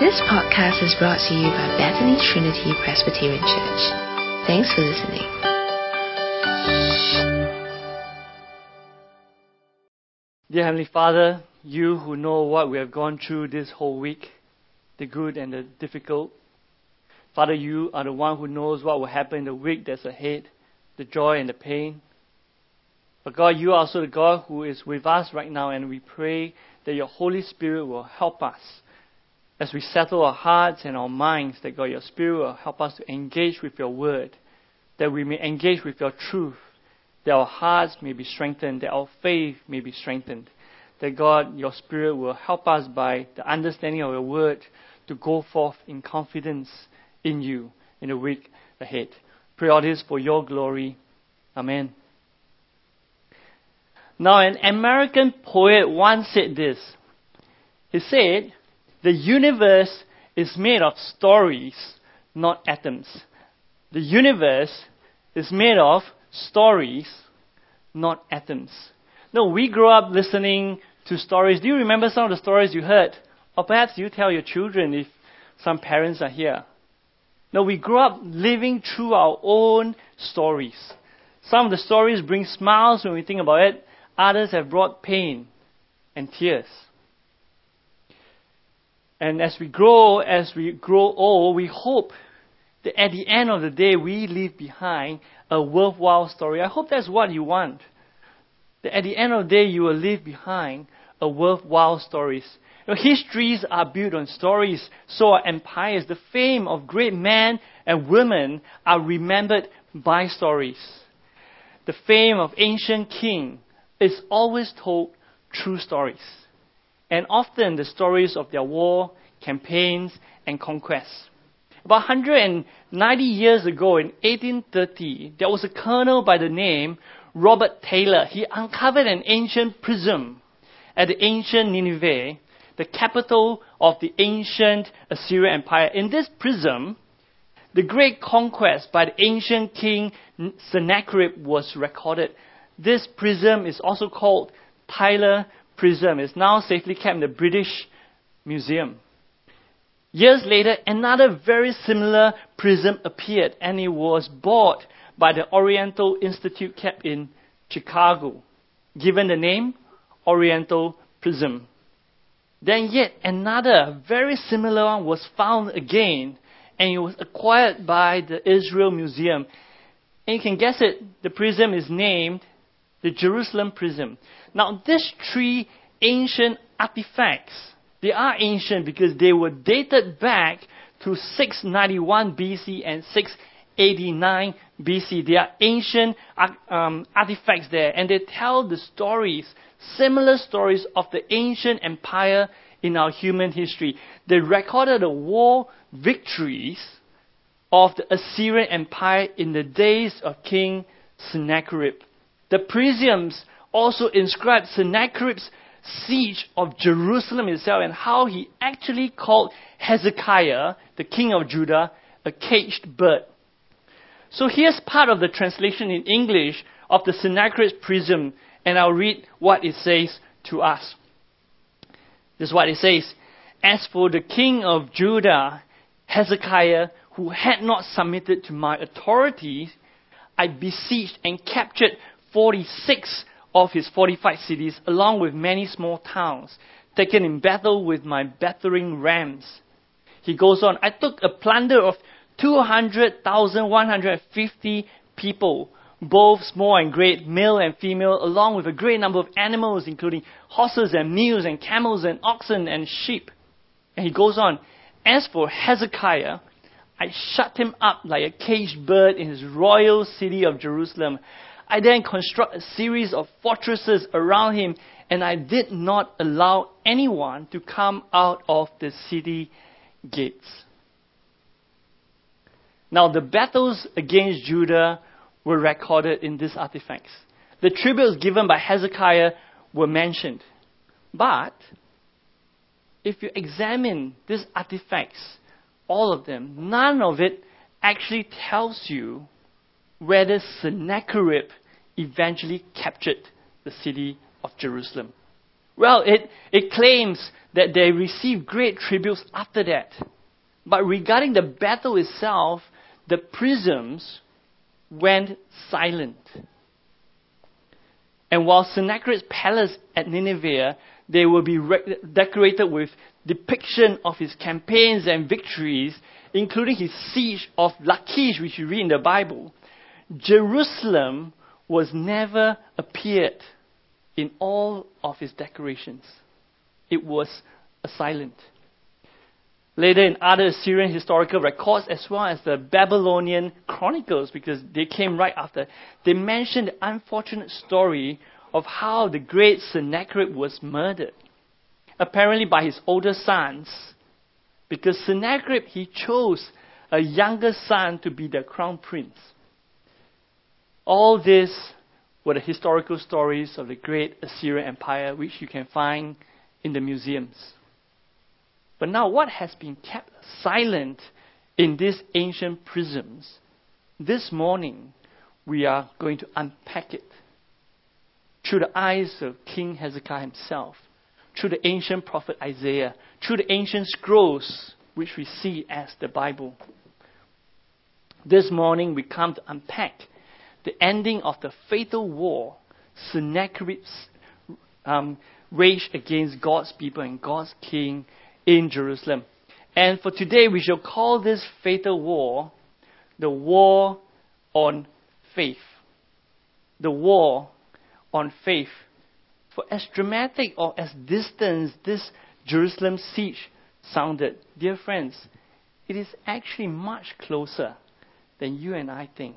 This podcast is brought to you by Bethany Trinity Presbyterian Church. Thanks for listening. Dear Heavenly Father, you who know what we have gone through this whole week, the good and the difficult. Father, you are the one who knows what will happen in the week that's ahead, the joy and the pain. But God, you are also the God who is with us right now, and we pray that your Holy Spirit will help us as we settle our hearts and our minds, that God, your Spirit will help us to engage with your word, that we may engage with your truth, that our hearts may be strengthened, that our faith may be strengthened, that God, your Spirit will help us by the understanding of your word to go forth in confidence in you in the week ahead. Pray all this for your glory. Amen. Now, an American poet once said this. He said, The universe is made of stories, not atoms. The universe is made of stories, not atoms. No, we grew up listening to stories. Do you remember some of the stories you heard? Or perhaps you tell your children if some parents are here. No, we grew up living through our own stories. Some of the stories bring smiles when we think about it. Others have brought pain and tears. And as we grow, as we grow old, we hope that at the end of the day we leave behind a worthwhile story. I hope that's what you want. That at the end of the day you will leave behind a worthwhile stories. You know, histories are built on stories, so are empires. The fame of great men and women are remembered by stories. The fame of ancient king is always told true stories. And often the stories of their war, campaigns, and conquests. About 190 years ago in 1830, there was a colonel by the name Robert Taylor. He uncovered an ancient prism at the ancient Nineveh, the capital of the ancient Assyrian Empire. In this prism, the great conquest by the ancient king Sennacherib was recorded. This prism is also called Taylor Prism. is now safely kept in the British Museum. Years later, another very similar prism appeared, and it was bought by the Oriental Institute kept in Chicago, given the name Oriental Prism. Then yet another very similar one was found again, and it was acquired by the Israel Museum. And you can guess it, the prism is named the Jerusalem prism. Now, these three ancient artifacts, they are ancient because they were dated back to 691 BC and 689 BC. They are ancient um, artifacts there, and they tell the stories, similar stories of the ancient empire in our human history. They recorded the war victories of the Assyrian Empire in the days of King Sennacherib. The prisms also inscribed Sennacherib's siege of Jerusalem itself and how he actually called Hezekiah, the king of Judah, a caged bird. So here's part of the translation in English of the Sennacherib's prism, and I'll read what it says to us. This is what it says. As for the king of Judah, Hezekiah, who had not submitted to my authority, I besieged and captured 46 of his fortified cities, along with many small towns, taken in battle with my battering rams. He goes on, I took a plunder of 200,150 people, both small and great, male and female, along with a great number of animals, including horses and mules and camels and oxen and sheep. And he goes on, as for Hezekiah, I shut him up like a caged bird in his royal city of Jerusalem. I then construct a series of fortresses around him, and I did not allow anyone to come out of the city gates. Now, the battles against Judah were recorded in these artifacts. The tributes given by Hezekiah were mentioned. But, if you examine these artifacts, all of them, none of it actually tells you whether Sennacherib eventually captured the city of Jerusalem. Well, it, it claims that they received great tributes after that. But regarding the battle itself, the prisms went silent. And while Sennacherib's palace at Nineveh, they will be re- decorated with depiction of his campaigns and victories, including his siege of Lachish, which you read in the Bible. Jerusalem was never appeared in all of his decorations. It was a silent. Later in other Assyrian historical records, as well as the Babylonian chronicles, because they came right after, they mention the unfortunate story of how the great Sennacherib was murdered. Apparently by his older sons, because Sennacherib, he chose a younger son to be the crown prince. All this were the historical stories of the great Assyrian Empire, which you can find in the museums. But now, what has been kept silent in these ancient prisms? This morning, we are going to unpack it through the eyes of King Hezekiah himself, through the ancient prophet Isaiah, through the ancient scrolls, which we see as the Bible. This morning, we come to unpack the ending of the fatal war Sennacherib's um, rage against God's people and God's king in Jerusalem. And for today, we shall call this fatal war the war on faith. The war on faith. For as dramatic or as distant this Jerusalem siege sounded, dear friends, it is actually much closer than you and I think.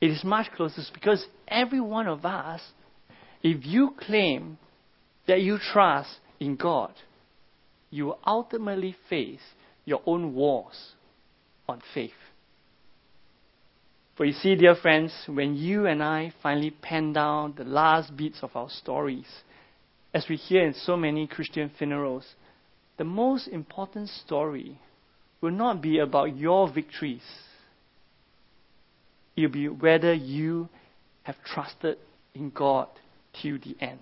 It is much closer because every one of us, if you claim that you trust in God, you will ultimately face your own wars on faith. For you see, dear friends, when you and I finally pen down the last bits of our stories, as we hear in so many Christian funerals, the most important story will not be about your victories. It will be whether you have trusted in God till the end.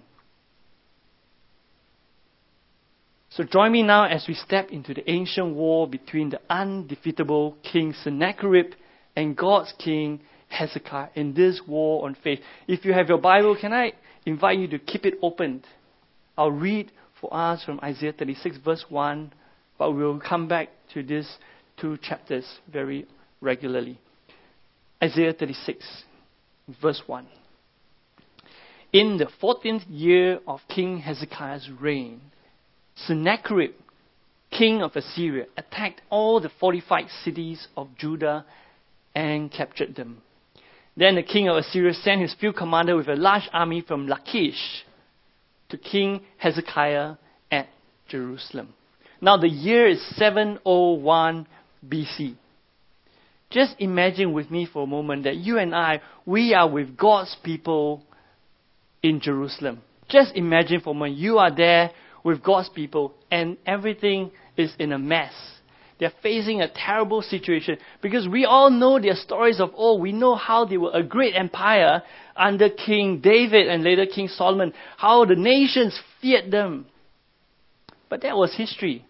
So join me now as we step into the ancient war between the undefeatable King Sennacherib and God's King Hezekiah in this war on faith. If you have your Bible, can I invite you to keep it open? I'll read for us from Isaiah 36, verse 1, but we'll come back to these two chapters very regularly. Isaiah 36, verse 1. In the 14th year of King Hezekiah's reign, Sennacherib, king of Assyria, attacked all the fortified cities of Judah and captured them. Then the king of Assyria sent his field commander with a large army from Lachish to King Hezekiah at Jerusalem. Now the year is 701 BC. Just imagine with me for a moment that you and I, we are with God's people in Jerusalem. Just imagine for a moment you are there with God's people and everything is in a mess. They're facing a terrible situation because we all know their stories of old. We know how they were a great empire under King David and later King Solomon, how the nations feared them. But that was history.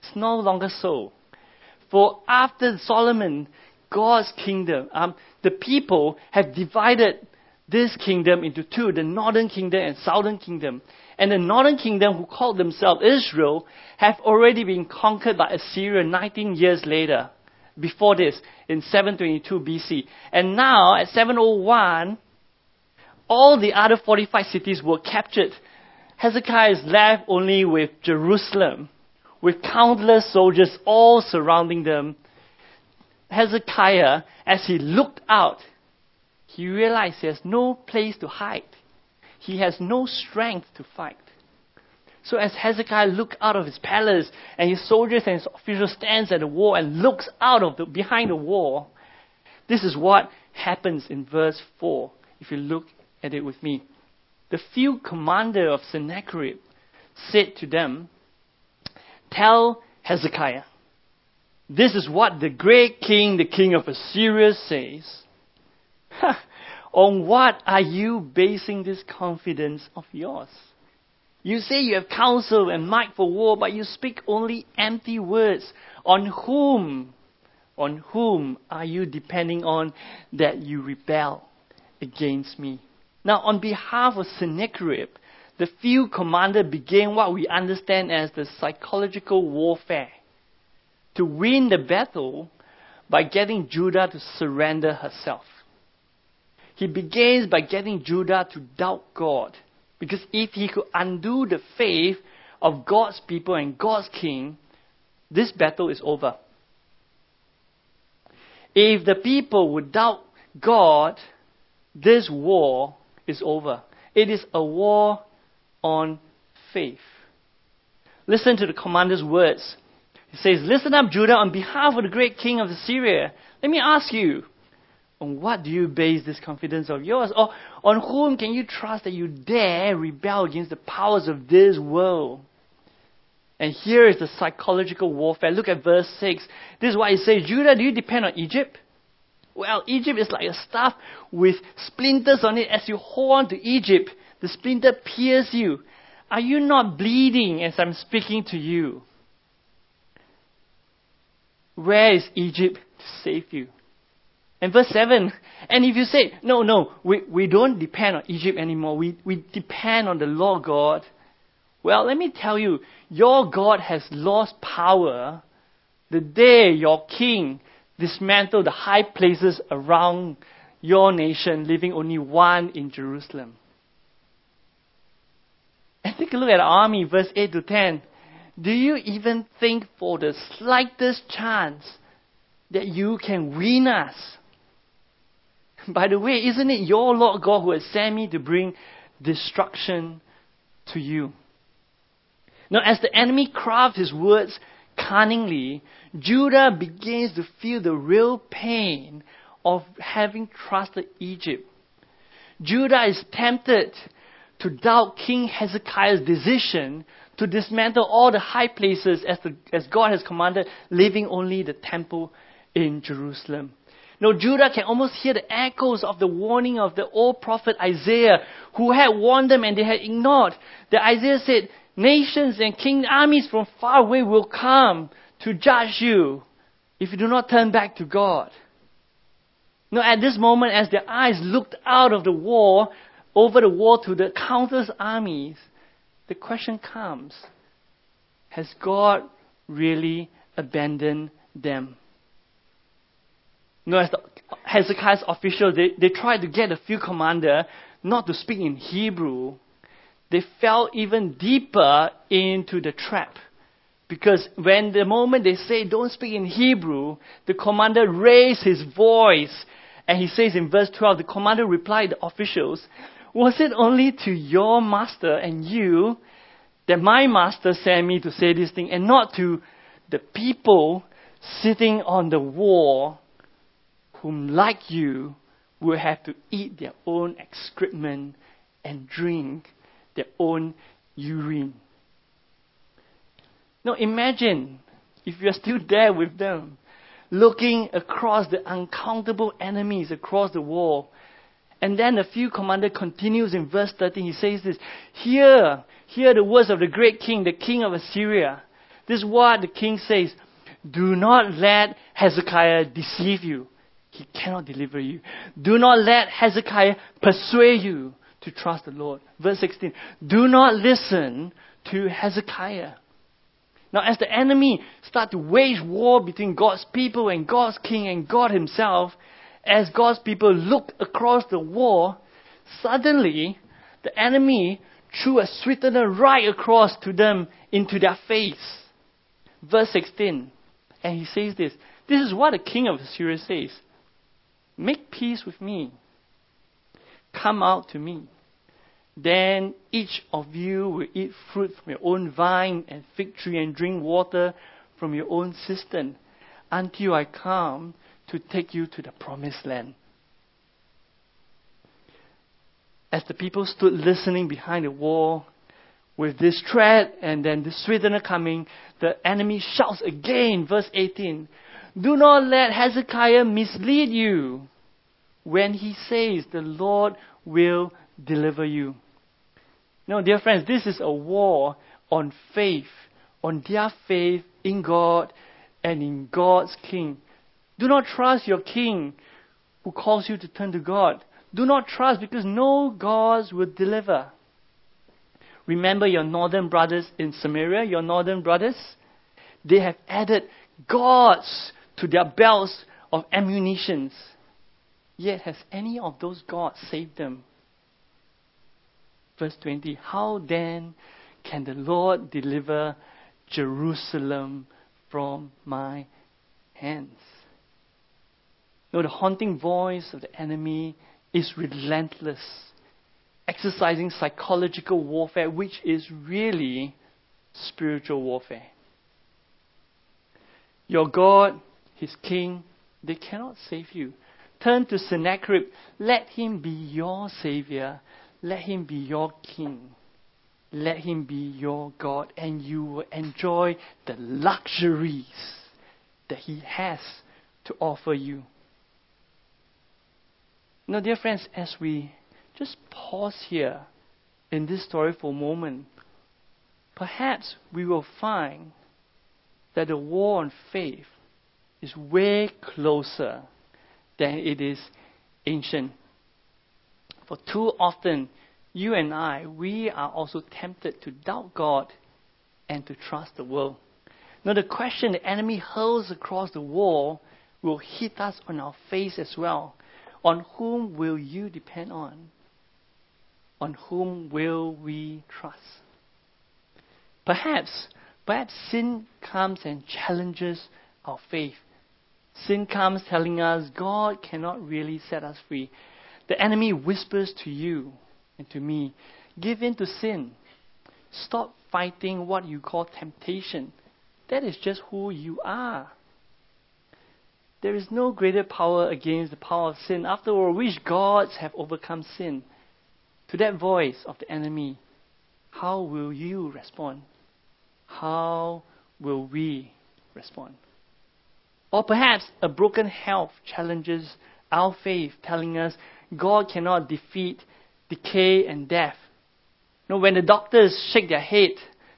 It's no longer so. For after Solomon, God's kingdom, um, the people have divided this kingdom into two, the northern kingdom and southern kingdom. And the northern kingdom, who called themselves Israel, have already been conquered by Assyria 19 years later, before this, in 722 BC. And now, at 701, all the other 45 cities were captured. Hezekiah is left only with Jerusalem, with countless soldiers all surrounding them. Hezekiah, as he looked out, he realized he has no place to hide. He has no strength to fight. So as Hezekiah looked out of his palace and his soldiers and his officials stands at the wall and looks out of the behind the wall, this is what happens in verse 4. If you look at it with me. The field commander of Sennacherib said to them, Tell Hezekiah, this is what the great king, the king of Assyria, says. On what are you basing this confidence of yours? You say you have counsel and might for war, but you speak only empty words. On whom, on whom are you depending on that you rebel against me? Now, on behalf of Sennacherib, the field commander began what we understand as the psychological warfare to win the battle by getting Judah to surrender herself. He begins by getting Judah to doubt God. Because if he could undo the faith of God's people and God's king, this battle is over. If the people would doubt God, this war is over. It is a war on faith. Listen to the commander's words. He says, Listen up, Judah, on behalf of the great king of Assyria. Let me ask you, on what do you base this confidence of yours? Or on whom can you trust that you dare rebel against the powers of this world? And here is the psychological warfare. Look at verse 6. This is why it says, Judah, do you depend on Egypt? Well, Egypt is like a staff with splinters on it. As you hold on to Egypt, the splinter pierces you. Are you not bleeding as I'm speaking to you? Where is Egypt to save you? And verse 7, and if you say, no, no, we, we don't depend on Egypt anymore, we, we depend on the Lord God, well, let me tell you, your God has lost power the day your king dismantled the high places around your nation, leaving only one in Jerusalem. And take a look at the army, verse 8 to 10. Do you even think for the slightest chance that you can win us? By the way, isn't it your Lord God who has sent me to bring destruction to you? Now, as the enemy crafts his words cunningly, Judah begins to feel the real pain of having trusted Egypt. Judah is tempted to doubt King Hezekiah's decision to dismantle all the high places as, the, as God has commanded, leaving only the temple in Jerusalem. Now, Judah can almost hear the echoes of the warning of the old prophet Isaiah, who had warned them and they had ignored. The Isaiah said, Nations and king armies from far away will come to judge you if you do not turn back to God. Now, at this moment, as their eyes looked out of the war, over the wall to the countless armies, the question comes Has God really abandoned them? You know, as the Hezekiah's officials, they, they tried to get the field commander not to speak in Hebrew. They fell even deeper into the trap. Because when the moment they say don't speak in Hebrew, the commander raised his voice. And he says in verse 12, the commander replied the officials, was it only to your master and you that my master sent me to say this thing and not to the people sitting on the wall whom, like you, will have to eat their own excrement and drink their own urine? Now imagine if you're still there with them, looking across the uncountable enemies across the wall and then the field commander continues in verse 13. He says this Hear, hear the words of the great king, the king of Assyria. This is what the king says Do not let Hezekiah deceive you. He cannot deliver you. Do not let Hezekiah persuade you to trust the Lord. Verse 16 Do not listen to Hezekiah. Now, as the enemy start to wage war between God's people and God's king and God himself, as God's people looked across the wall, suddenly the enemy threw a sweetener right across to them into their face. Verse 16. And he says this This is what the king of Assyria says Make peace with me. Come out to me. Then each of you will eat fruit from your own vine and fig tree and drink water from your own cistern until I come to take you to the promised land. As the people stood listening behind the wall, with this threat and then the sweetener coming, the enemy shouts again, verse 18 Do not let Hezekiah mislead you when he says the Lord will deliver you. No, dear friends, this is a war on faith, on their faith in God and in God's King. Do not trust your King who calls you to turn to God. Do not trust because no gods will deliver. Remember your northern brothers in Samaria, your northern brothers? They have added gods to their belts of ammunitions. Yet has any of those gods saved them? Verse 20 How then can the Lord deliver Jerusalem from my hands? No, the haunting voice of the enemy is relentless, exercising psychological warfare, which is really spiritual warfare. Your God, His King, they cannot save you. Turn to Sennacherib. Let him be your Savior. Let him be your King. Let him be your God, and you will enjoy the luxuries that he has to offer you. Now, dear friends, as we just pause here in this story for a moment, perhaps we will find that the war on faith is way closer than it is ancient. For too often, you and I, we are also tempted to doubt God and to trust the world. Now, the question the enemy hurls across the wall will hit us on our face as well. On whom will you depend on? On whom will we trust? Perhaps, perhaps sin comes and challenges our faith. Sin comes telling us God cannot really set us free. The enemy whispers to you and to me, give in to sin. Stop fighting what you call temptation. That is just who you are. There is no greater power against the power of sin. After all, which gods have overcome sin? To that voice of the enemy, how will you respond? How will we respond? Or perhaps a broken health challenges our faith, telling us God cannot defeat decay and death. No, when the doctors shake their head,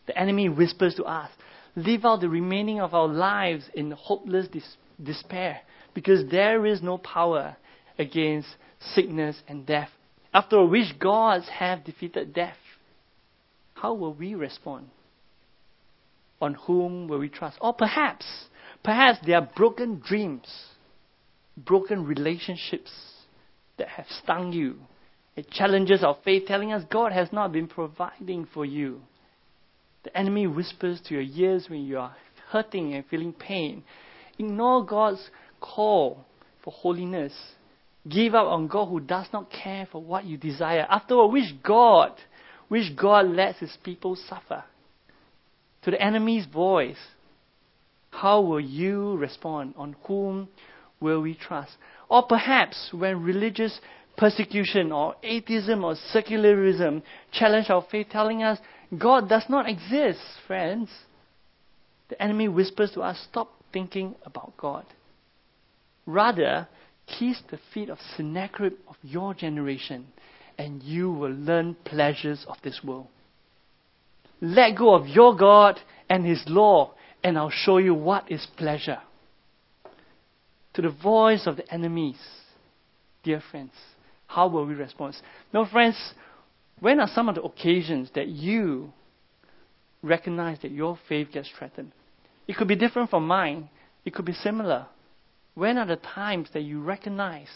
the enemy whispers to us, live out the remaining of our lives in hopeless dis- despair, because there is no power against sickness and death. After which gods have defeated death? How will we respond? On whom will we trust? Or perhaps, perhaps there are broken dreams, broken relationships that have stung you. It challenges our faith, telling us God has not been providing for you. The enemy whispers to your ears when you are hurting and feeling pain. Ignore God's call for holiness. Give up on God who does not care for what you desire. After all, which God, which God lets his people suffer? To the enemy's voice, how will you respond? On whom will we trust? Or perhaps when religious persecution or atheism or secularism challenge our faith, telling us God does not exist, friends, the enemy whispers to us, stop thinking about God. Rather, kiss the feet of Sennacherib of your generation, and you will learn pleasures of this world. Let go of your God and His law, and I'll show you what is pleasure to the voice of the enemies, dear friends, how will we respond? No, friends, when are some of the occasions that you recognize that your faith gets threatened? It could be different from mine, it could be similar. When are the times that you recognize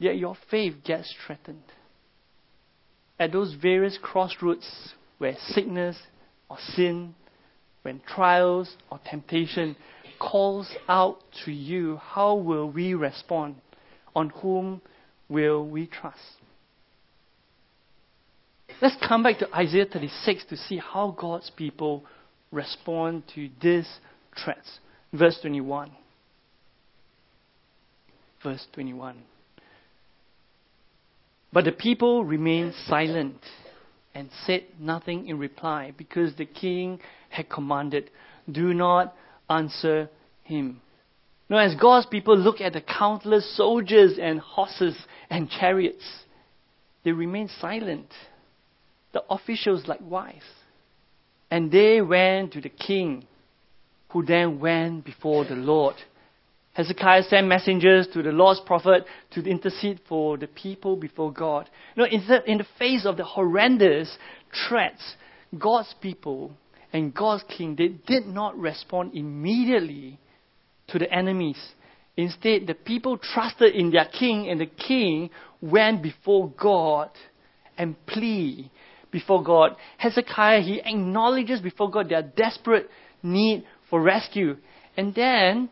that your faith gets threatened? At those various crossroads where sickness or sin, when trials or temptation calls out to you, how will we respond? On whom will we trust? Let's come back to Isaiah 36 to see how God's people respond to these threats. Verse 21. Verse 21. But the people remained silent and said nothing in reply because the king had commanded, Do not answer him. Now, as God's people look at the countless soldiers and horses and chariots, they remain silent. the officials likewise. And they went to the king, who then went before the Lord. Hezekiah sent messengers to the Lord's prophet to intercede for the people before God. You know, in the, in the face of the horrendous threats, God's people and God's king, they did not respond immediately to the enemies. Instead, the people trusted in their king, and the king went before God and plead before God. Hezekiah, he acknowledges before God their desperate need for rescue. And then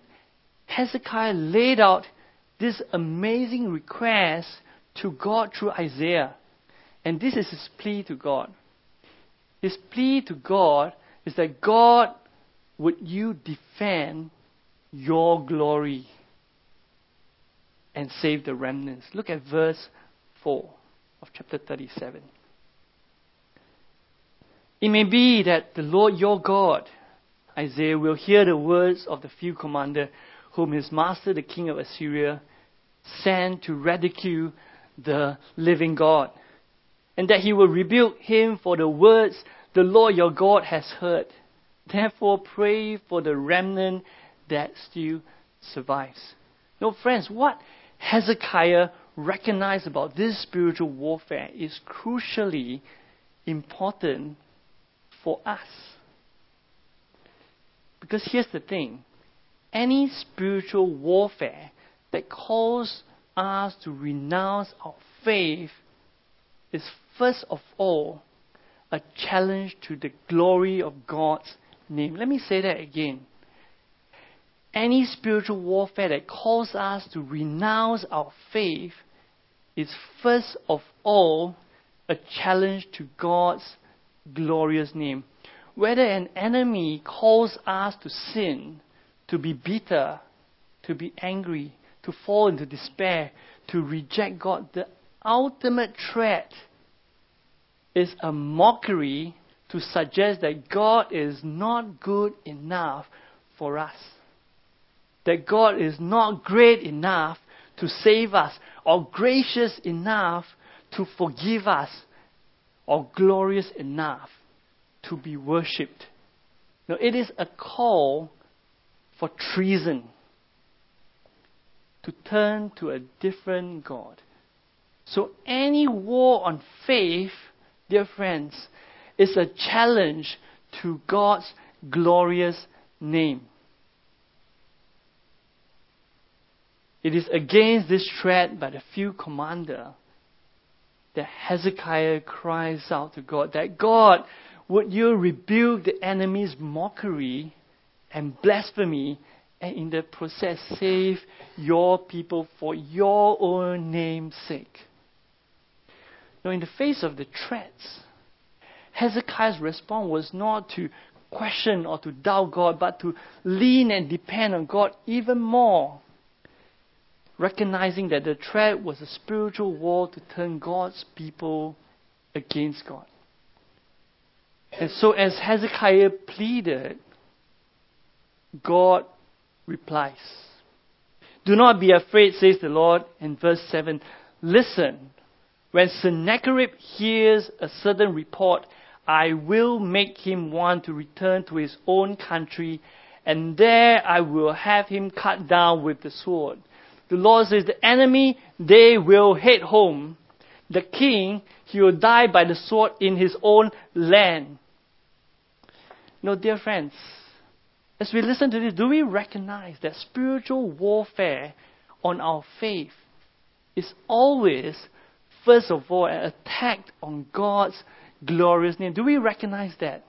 Hezekiah laid out this amazing request to God through Isaiah. And this is his plea to God. His plea to God is that God, would you defend your glory and save the remnants? Look at verse 4 of chapter 37. It may be that the Lord your God, Isaiah, will hear the words of the field commander whom his master, the king of Assyria, sent to ridicule the living God, and that he will rebuke him for the words the Lord your God has heard. Therefore, pray for the remnant that still survives. No, friends, what Hezekiah recognized about this spiritual warfare is crucially important for us. Because here's the thing any spiritual warfare that calls us to renounce our faith is first of all a challenge to the glory of God's name. Let me say that again. Any spiritual warfare that calls us to renounce our faith is first of all a challenge to God's glorious name. Whether an enemy calls us to sin, to be bitter, to be angry, to fall into despair, to reject God, the ultimate threat is a mockery to suggest that God is not good enough for us. That God is not great enough to save us, or gracious enough to forgive us, or glorious enough to be worshipped. Now, it is a call for treason to turn to a different God. So, any war on faith, dear friends, is a challenge to God's glorious name. It is against this threat by the few commander that Hezekiah cries out to God that God, would you rebuke the enemy's mockery and blasphemy and in the process save your people for your own name's sake? Now, in the face of the threats, Hezekiah's response was not to question or to doubt God, but to lean and depend on God even more recognizing that the threat was a spiritual war to turn God's people against God. And so, as Hezekiah pleaded, God replies. Do not be afraid, says the Lord in verse 7. Listen, when Sennacherib hears a certain report, I will make him want to return to his own country, and there I will have him cut down with the sword the Lord says, the enemy, they will head home. The king, he will die by the sword in his own land. No, dear friends, as we listen to this, do we recognize that spiritual warfare on our faith is always, first of all, an attack on God's glorious name? Do we recognize that?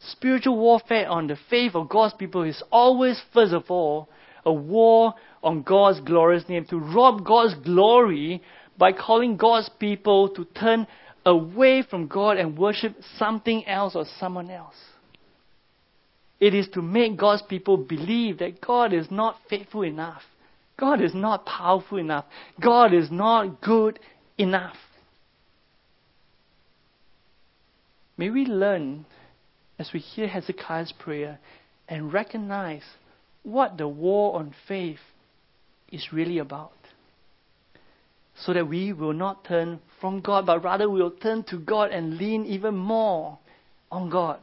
Spiritual warfare on the faith of God's people is always, first of all, a war on God's glorious name, to rob God's glory by calling God's people to turn away from God and worship something else or someone else. It is to make God's people believe that God is not faithful enough. God is not powerful enough. God is not good enough. May we learn as we hear Hezekiah's prayer and recognize what the war on faith is really about. So that we will not turn from God, but rather we will turn to God and lean even more on God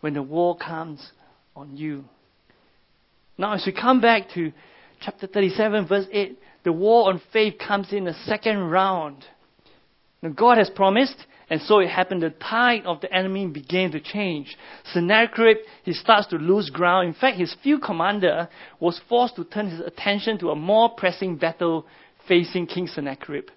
when the war comes on you. Now, as we come back to chapter 37, verse 8, the war on faith comes in a second round. Now, God has promised, and so it happened. The tide of the enemy began to change. Sennacherib, he starts to lose ground. In fact, his field commander was forced to turn his attention to a more pressing battle facing King Sennacherib.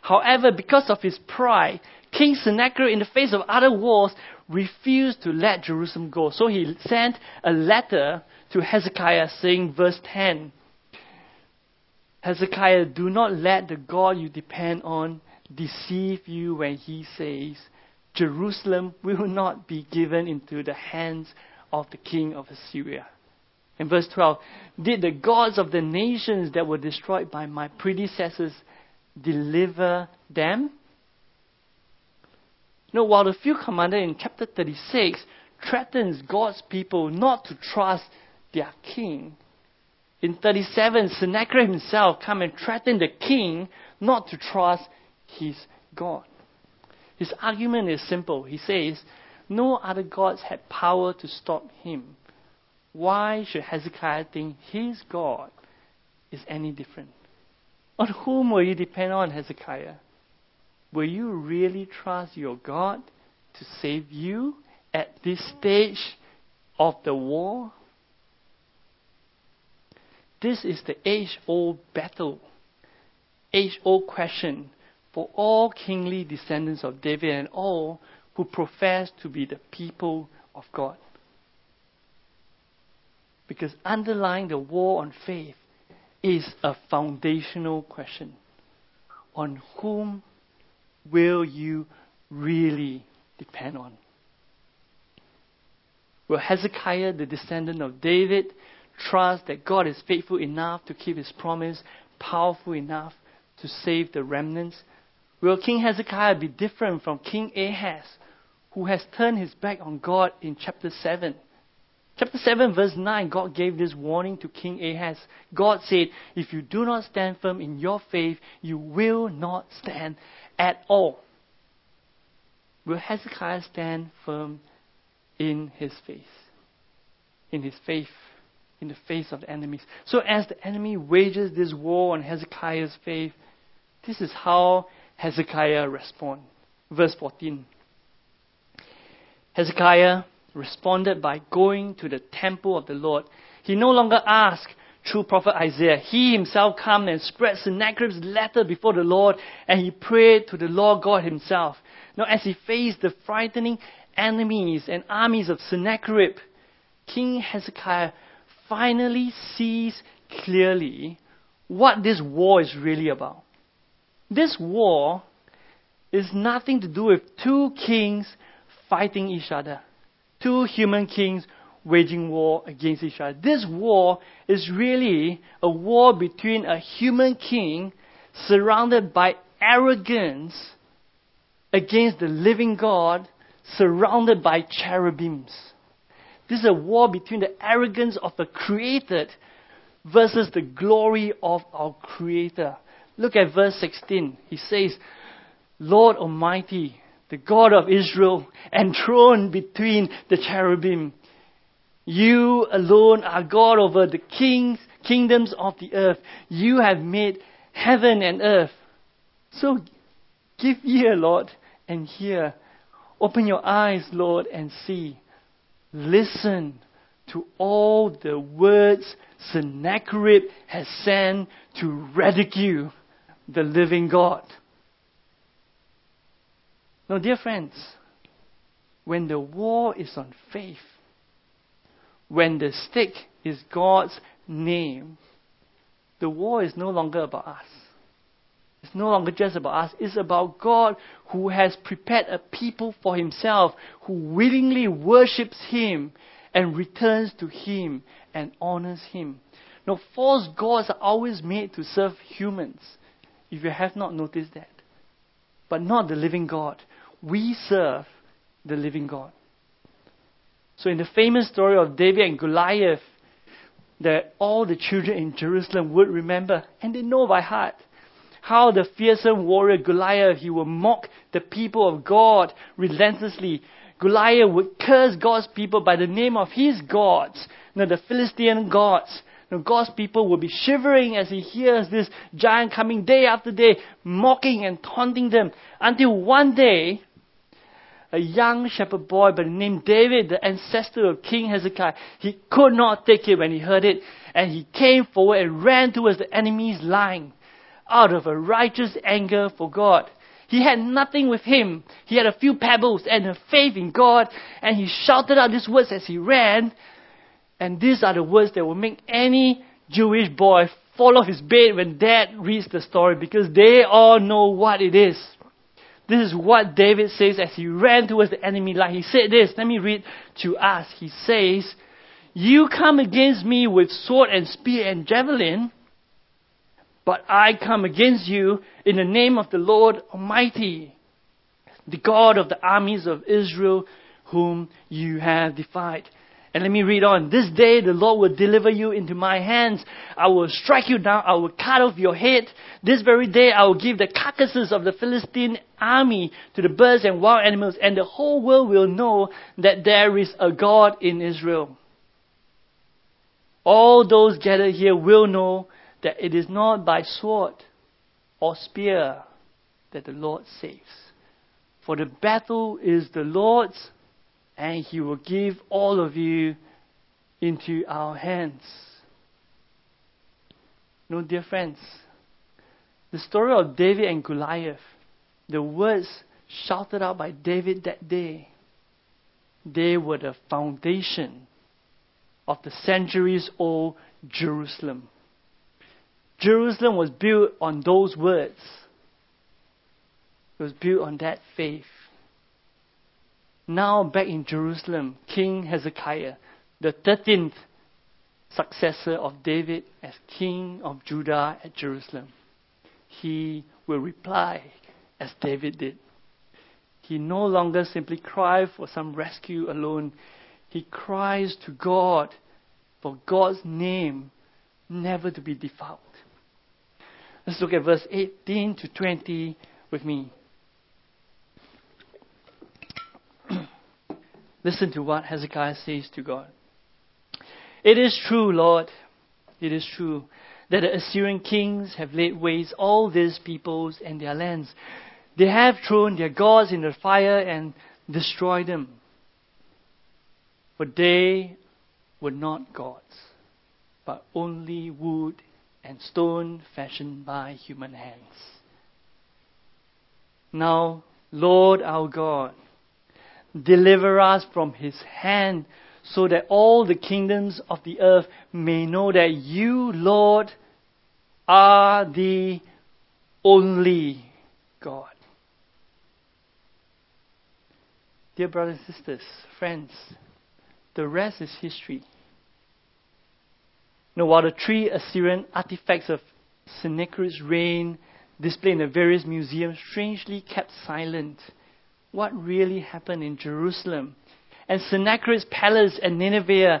However, because of his pride, King Sennacherib, in the face of other wars, refused to let Jerusalem go. So he sent a letter to Hezekiah saying, verse 10, Hezekiah, do not let the God you depend on deceive you when he says, Jerusalem will not be given into the hands of the king of Assyria. In verse 12, did the gods of the nations that were destroyed by my predecessors deliver them? No, while the field commander in chapter 36 threatens God's people not to trust their king, in 37, Sennacherib himself come and threaten the king not to trust his God. His argument is simple. He says, no other gods had power to stop him. Why should Hezekiah think his God is any different? On whom will you depend on, Hezekiah? Will you really trust your God to save you at this stage of the war? This is the age old battle, age old question for all kingly descendants of David and all who profess to be the people of God. Because underlying the war on faith is a foundational question. On whom will you really depend on? Will Hezekiah, the descendant of David, trust that God is faithful enough to keep his promise, powerful enough to save the remnants? Will King Hezekiah be different from King Ahaz, who has turned his back on God in chapter 7? Chapter 7, verse 9, God gave this warning to King Ahaz. God said, If you do not stand firm in your faith, you will not stand at all. Will Hezekiah stand firm in his faith? In his faith in the face of the enemies. So as the enemy wages this war on Hezekiah's faith, this is how Hezekiah responds. Verse 14. Hezekiah responded by going to the temple of the Lord. He no longer asked through prophet Isaiah. He himself came and spread Sennacherib's letter before the Lord, and he prayed to the Lord God himself. Now, as he faced the frightening enemies and armies of Sennacherib, King Hezekiah finally sees clearly what this war is really about. This war is nothing to do with two kings fighting each other, two human kings waging war against each other. This war is really a war between a human king surrounded by arrogance against the living God surrounded by cherubims. This is a war between the arrogance of the created versus the glory of our Creator. Look at verse 16. He says, Lord Almighty, the God of Israel, enthroned between the cherubim. You alone are God over the kings, kingdoms of the earth. You have made heaven and earth. So give ear, Lord, and hear. Open your eyes, Lord, and see. Listen to all the words Sennacherib has sent to ridicule the living God. Now, dear friends, when the war is on faith, when the stick is God's name, the war is no longer about us. It's no longer just about us. It's about God who has prepared a people for himself, who willingly worships him and returns to him and honors him. Now, false gods are always made to serve humans, if you have not noticed that. But not the living God. We serve the living God. So, in the famous story of David and Goliath, that all the children in Jerusalem would remember, and they know by heart, how the fearsome warrior Goliath, he would mock the people of God relentlessly. Goliath would curse God's people by the name of his gods, you the Philistine gods. You God's people will be shivering as he hears this giant coming day after day, mocking and taunting them, until one day, a young shepherd boy by the name David, the ancestor of King Hezekiah, he could not take it when he heard it, and he came forward and ran towards the enemy's line out of a righteous anger for God. He had nothing with him. He had a few pebbles and a faith in God, and he shouted out these words as he ran. And these are the words that will make any Jewish boy fall off his bed when dad reads the story because they all know what it is. This is what David says as he ran towards the enemy line. He said this. Let me read to us. He says, You come against me with sword and spear and javelin, but I come against you in the name of the Lord Almighty, the God of the armies of Israel, whom you have defied. And let me read on. This day the Lord will deliver you into my hands. I will strike you down. I will cut off your head. This very day I will give the carcasses of the Philistine army to the birds and wild animals, and the whole world will know that there is a God in Israel. All those gathered here will know that it is not by sword or spear that the Lord saves. For the battle is the Lord's and he will give all of you into our hands. No, dear friends, the story of David and Goliath, the words shouted out by David that day, they were the foundation of the centuries old Jerusalem. Jerusalem was built on those words. It was built on that faith. Now, back in Jerusalem, King Hezekiah, the 13th successor of David as king of Judah at Jerusalem, he will reply as David did. He no longer simply cries for some rescue alone. He cries to God for God's name never to be defiled. Let's look at verse 18 to 20 with me. Listen to what Hezekiah says to God. It is true, Lord, it is true that the Assyrian kings have laid waste all these peoples and their lands. They have thrown their gods in the fire and destroyed them. For they were not gods, but only wood and stone fashioned by human hands. Now, Lord our God, deliver us from his hand, so that all the kingdoms of the earth may know that you, Lord, are the only God. Dear brothers and sisters, friends, the rest is history. Now, while the three Assyrian artifacts of Sennacherib's reign displayed in the various museums strangely kept silent, what really happened in Jerusalem. And Sennacherib's palace at Nineveh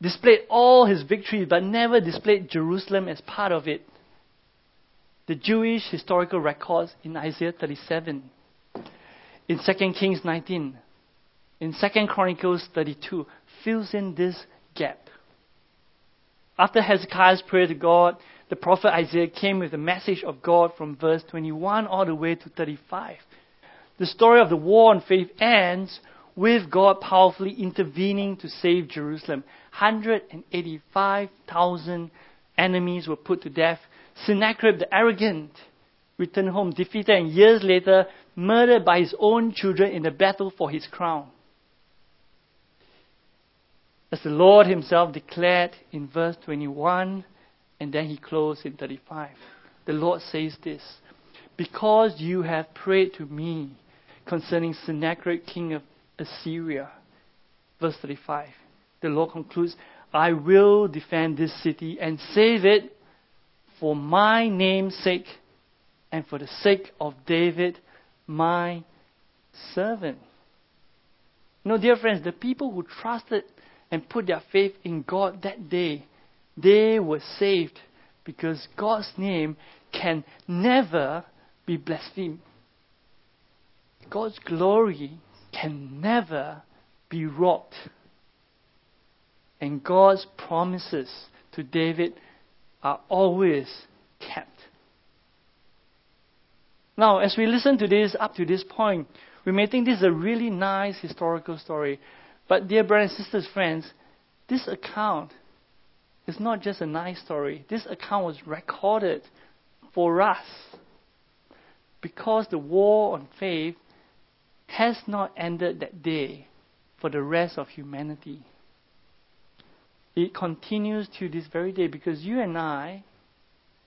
displayed all his victories, but never displayed Jerusalem as part of it. The Jewish historical records in Isaiah 37, in 2 Kings 19, in 2 Chronicles 32 fills in this gap. After Hezekiah's prayer to God, the prophet Isaiah came with a message of God from verse 21 all the way to 35. The story of the war on faith ends with God powerfully intervening to save Jerusalem. 185,000 enemies were put to death. Sennacherib the arrogant returned home defeated and years later murdered by his own children in the battle for his crown. As the Lord himself declared in verse 21, and then he closed in 35. The Lord says this Because you have prayed to me, concerning Sennacherib, king of Assyria. Verse 35. The Lord concludes, I will defend this city and save it for my name's sake and for the sake of David, my servant. No, dear friends, the people who trusted and put their faith in God that day, they were saved because God's name can never be blasphemed. God's glory can never be robbed. And God's promises to David are always kept. Now, as we listen to this up to this point, we may think this is a really nice historical story. But, dear brothers and sisters, friends, this account is not just a nice story. This account was recorded for us because the war on faith has not ended that day for the rest of humanity. It continues to this very day because you and I,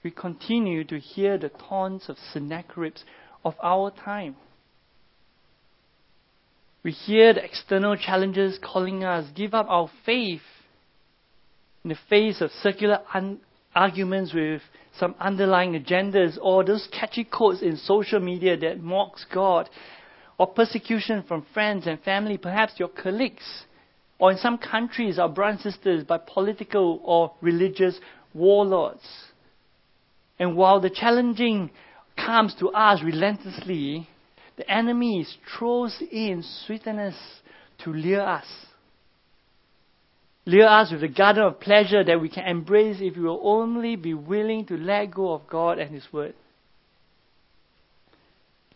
we continue to hear the taunts of Sennacheribs of our time. We hear the external challenges calling us, give up our faith in the face of circular un- arguments with some underlying agendas or those catchy quotes in social media that mocks God or persecution from friends and family, perhaps your colleagues, or in some countries, our brothers and sisters, by political or religious warlords. And while the challenging comes to us relentlessly, the enemy throws in sweetness to lure us. Lure us with the garden of pleasure that we can embrace if we will only be willing to let go of God and His Word.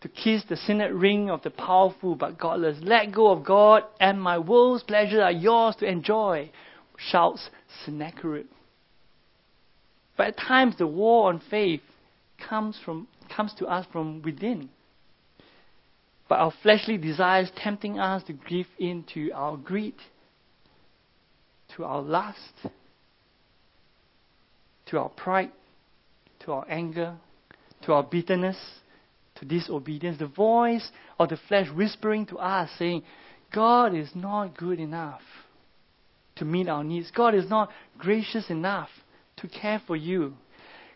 To kiss the signet ring of the powerful but godless. Let go of God, and my world's pleasures are yours to enjoy, shouts Sennacherib. But at times, the war on faith comes, from, comes to us from within but our fleshly desires tempting us to give in to our greed, to our lust, to our pride, to our anger, to our bitterness, to disobedience. The voice of the flesh whispering to us, saying, God is not good enough to meet our needs. God is not gracious enough to care for you.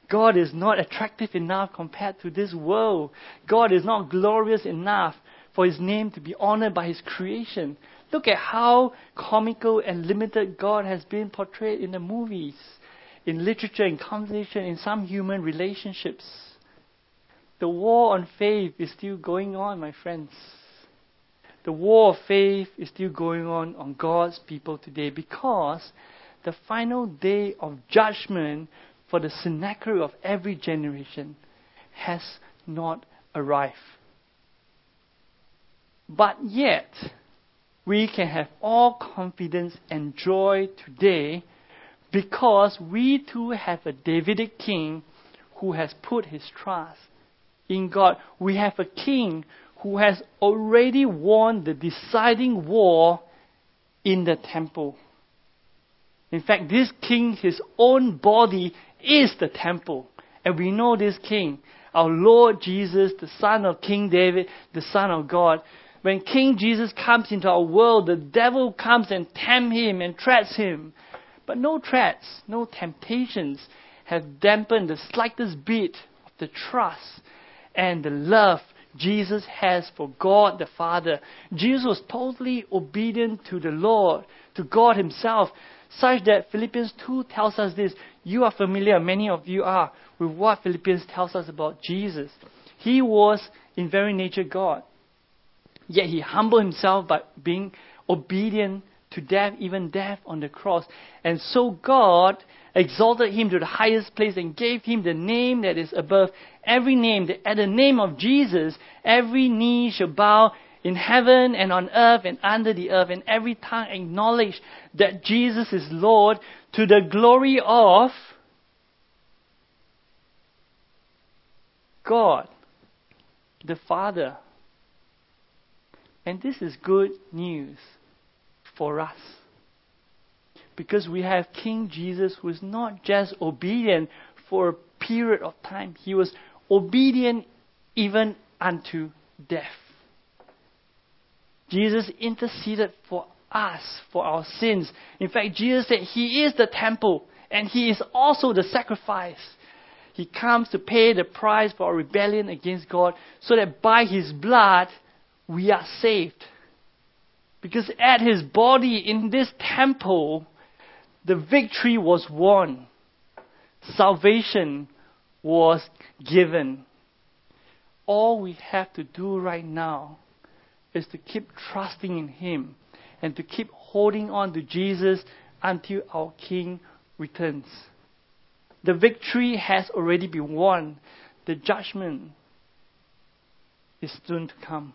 God is not attractive enough compared to this world. God is not glorious enough for His name to be honored by His creation. Look at how comical and limited God has been portrayed in the movies, in literature, in conversation, in some human relationships. The war on faith is still going on, my friends. The war of faith is still going on on God's people today because the final day of judgment for the Sennacherib of every generation has not arrived. But yet, we can have all confidence and joy today because we too have a Davidic king who has put his trust in God. We have a king who has already won the deciding war in the temple. In fact, this king, his own body is the temple. And we know this king, our Lord Jesus, the son of King David, the son of God. When King Jesus comes into our world, the devil comes and tempts him and threats him. But no threats, no temptations have dampened the slightest bit of the trust and the love Jesus has for God the Father. Jesus was totally obedient to the Lord, to God Himself such that Philippians 2 tells us this. You are familiar, many of you are, with what Philippians tells us about Jesus. He was in very nature God. Yet he humbled himself by being obedient to death, even death on the cross. And so God exalted him to the highest place and gave him the name that is above every name. That at the name of Jesus, every knee shall bow in heaven and on earth and under the earth, and every tongue acknowledge that Jesus is Lord to the glory of God, the Father. And this is good news for us. Because we have King Jesus who is not just obedient for a period of time, he was obedient even unto death. Jesus interceded for us, for our sins. In fact, Jesus said He is the temple and He is also the sacrifice. He comes to pay the price for our rebellion against God so that by His blood we are saved. Because at His body in this temple, the victory was won. Salvation was given. All we have to do right now is to keep trusting in Him and to keep holding on to Jesus until our King returns. The victory has already been won. The judgment is soon to come.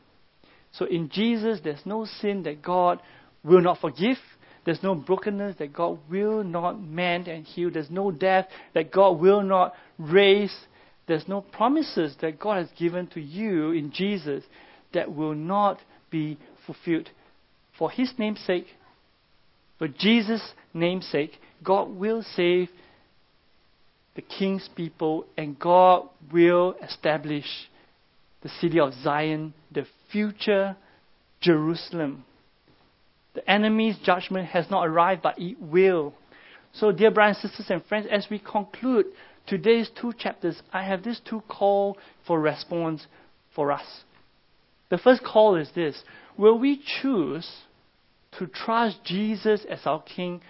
So in Jesus, there's no sin that God will not forgive. There's no brokenness that God will not mend and heal. There's no death that God will not raise. There's no promises that God has given to you in Jesus that will not be fulfilled. For His name's sake, for Jesus' name's sake, God will save the king's people and God will establish the city of Zion, the future Jerusalem. The enemy's judgment has not arrived, but it will. So, dear brothers, sisters, and friends, as we conclude today's two chapters, I have these two call for response for us. The first call is this Will we choose to trust Jesus as our King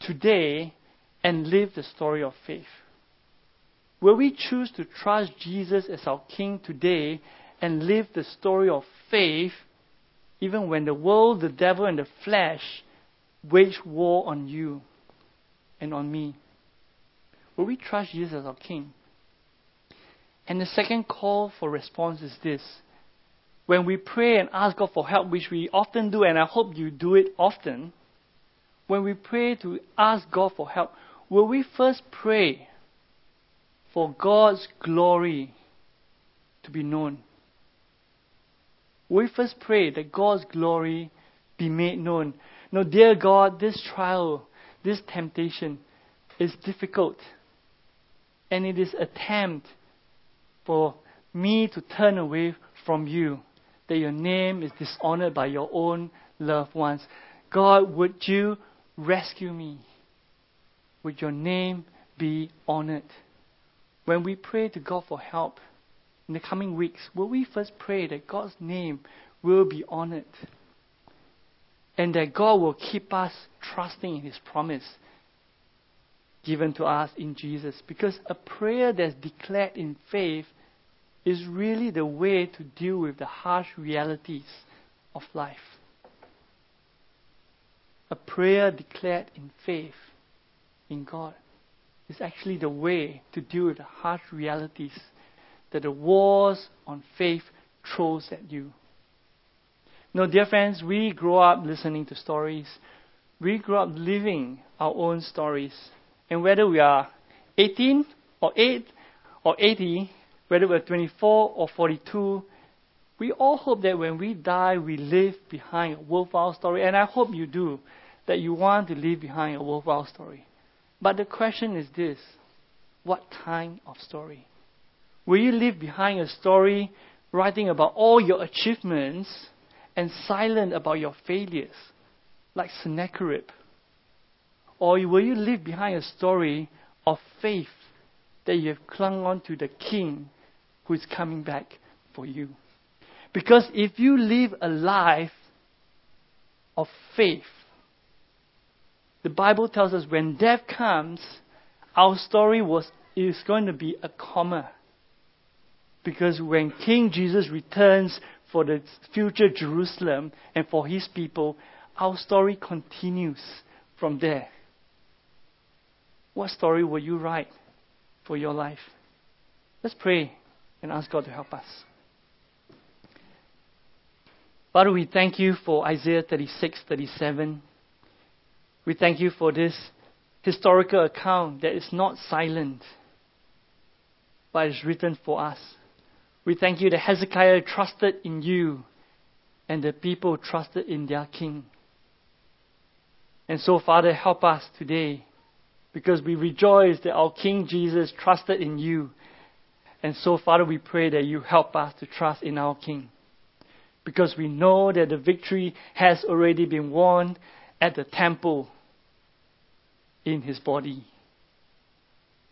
today and live the story of faith? Will we choose to trust Jesus as our King today and live the story of faith even when the world, the devil, and the flesh wage war on you and on me? Will we trust Jesus as our King? And the second call for response is this. When we pray and ask God for help, which we often do, and I hope you do it often, when we pray to ask God for help, will we first pray for God's glory to be known? We first pray that God's glory be made known. No, dear God, this trial, this temptation is difficult. And it is attempt for me to turn away from you, that your name is dishonored by your own loved ones. God, would you rescue me? Would your name be honored? When we pray to God for help in the coming weeks, will we first pray that God's name will be honored? And that God will keep us trusting in His promise given to us in Jesus. Because a prayer that's declared in faith is really the way to deal with the harsh realities of life. A prayer declared in faith in God is actually the way to deal with the harsh realities that the wars on faith throws at you. No, dear friends, we grow up listening to stories. We grow up living our own stories. And whether we are 18 or 8 or 80, whether we're 24 or 42, we all hope that when we die, we leave behind a worthwhile story. And I hope you do, that you want to leave behind a worthwhile story. But the question is this what kind of story? Will you leave behind a story writing about all your achievements and silent about your failures, like Sennacherib? Or will you leave behind a story of faith that you have clung on to the king who is coming back for you? Because if you live a life of faith, the Bible tells us when death comes, our story was is going to be a comma. Because when King Jesus returns for the future Jerusalem and for his people, our story continues from there. What story will you write for your life? Let's pray and ask God to help us. Father, we thank you for Isaiah 36, 37. We thank you for this historical account that is not silent, but is written for us. We thank you that Hezekiah trusted in you and the people trusted in their king. And so, Father, help us today because we rejoice that our King Jesus trusted in you. And so, Father, we pray that you help us to trust in our King. Because we know that the victory has already been won at the temple in his body.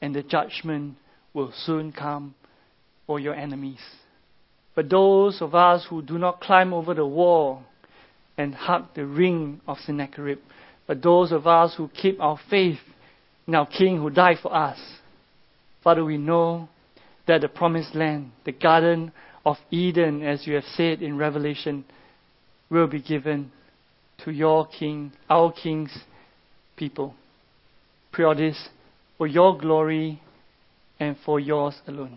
And the judgment will soon come for your enemies. But those of us who do not climb over the wall and hug the ring of Sennacherib, but those of us who keep our faith in our King who died for us. Father, we know that the promised land, the Garden of Eden, as you have said in Revelation, will be given to your King, our King's people. Pray all this for your glory and for yours alone.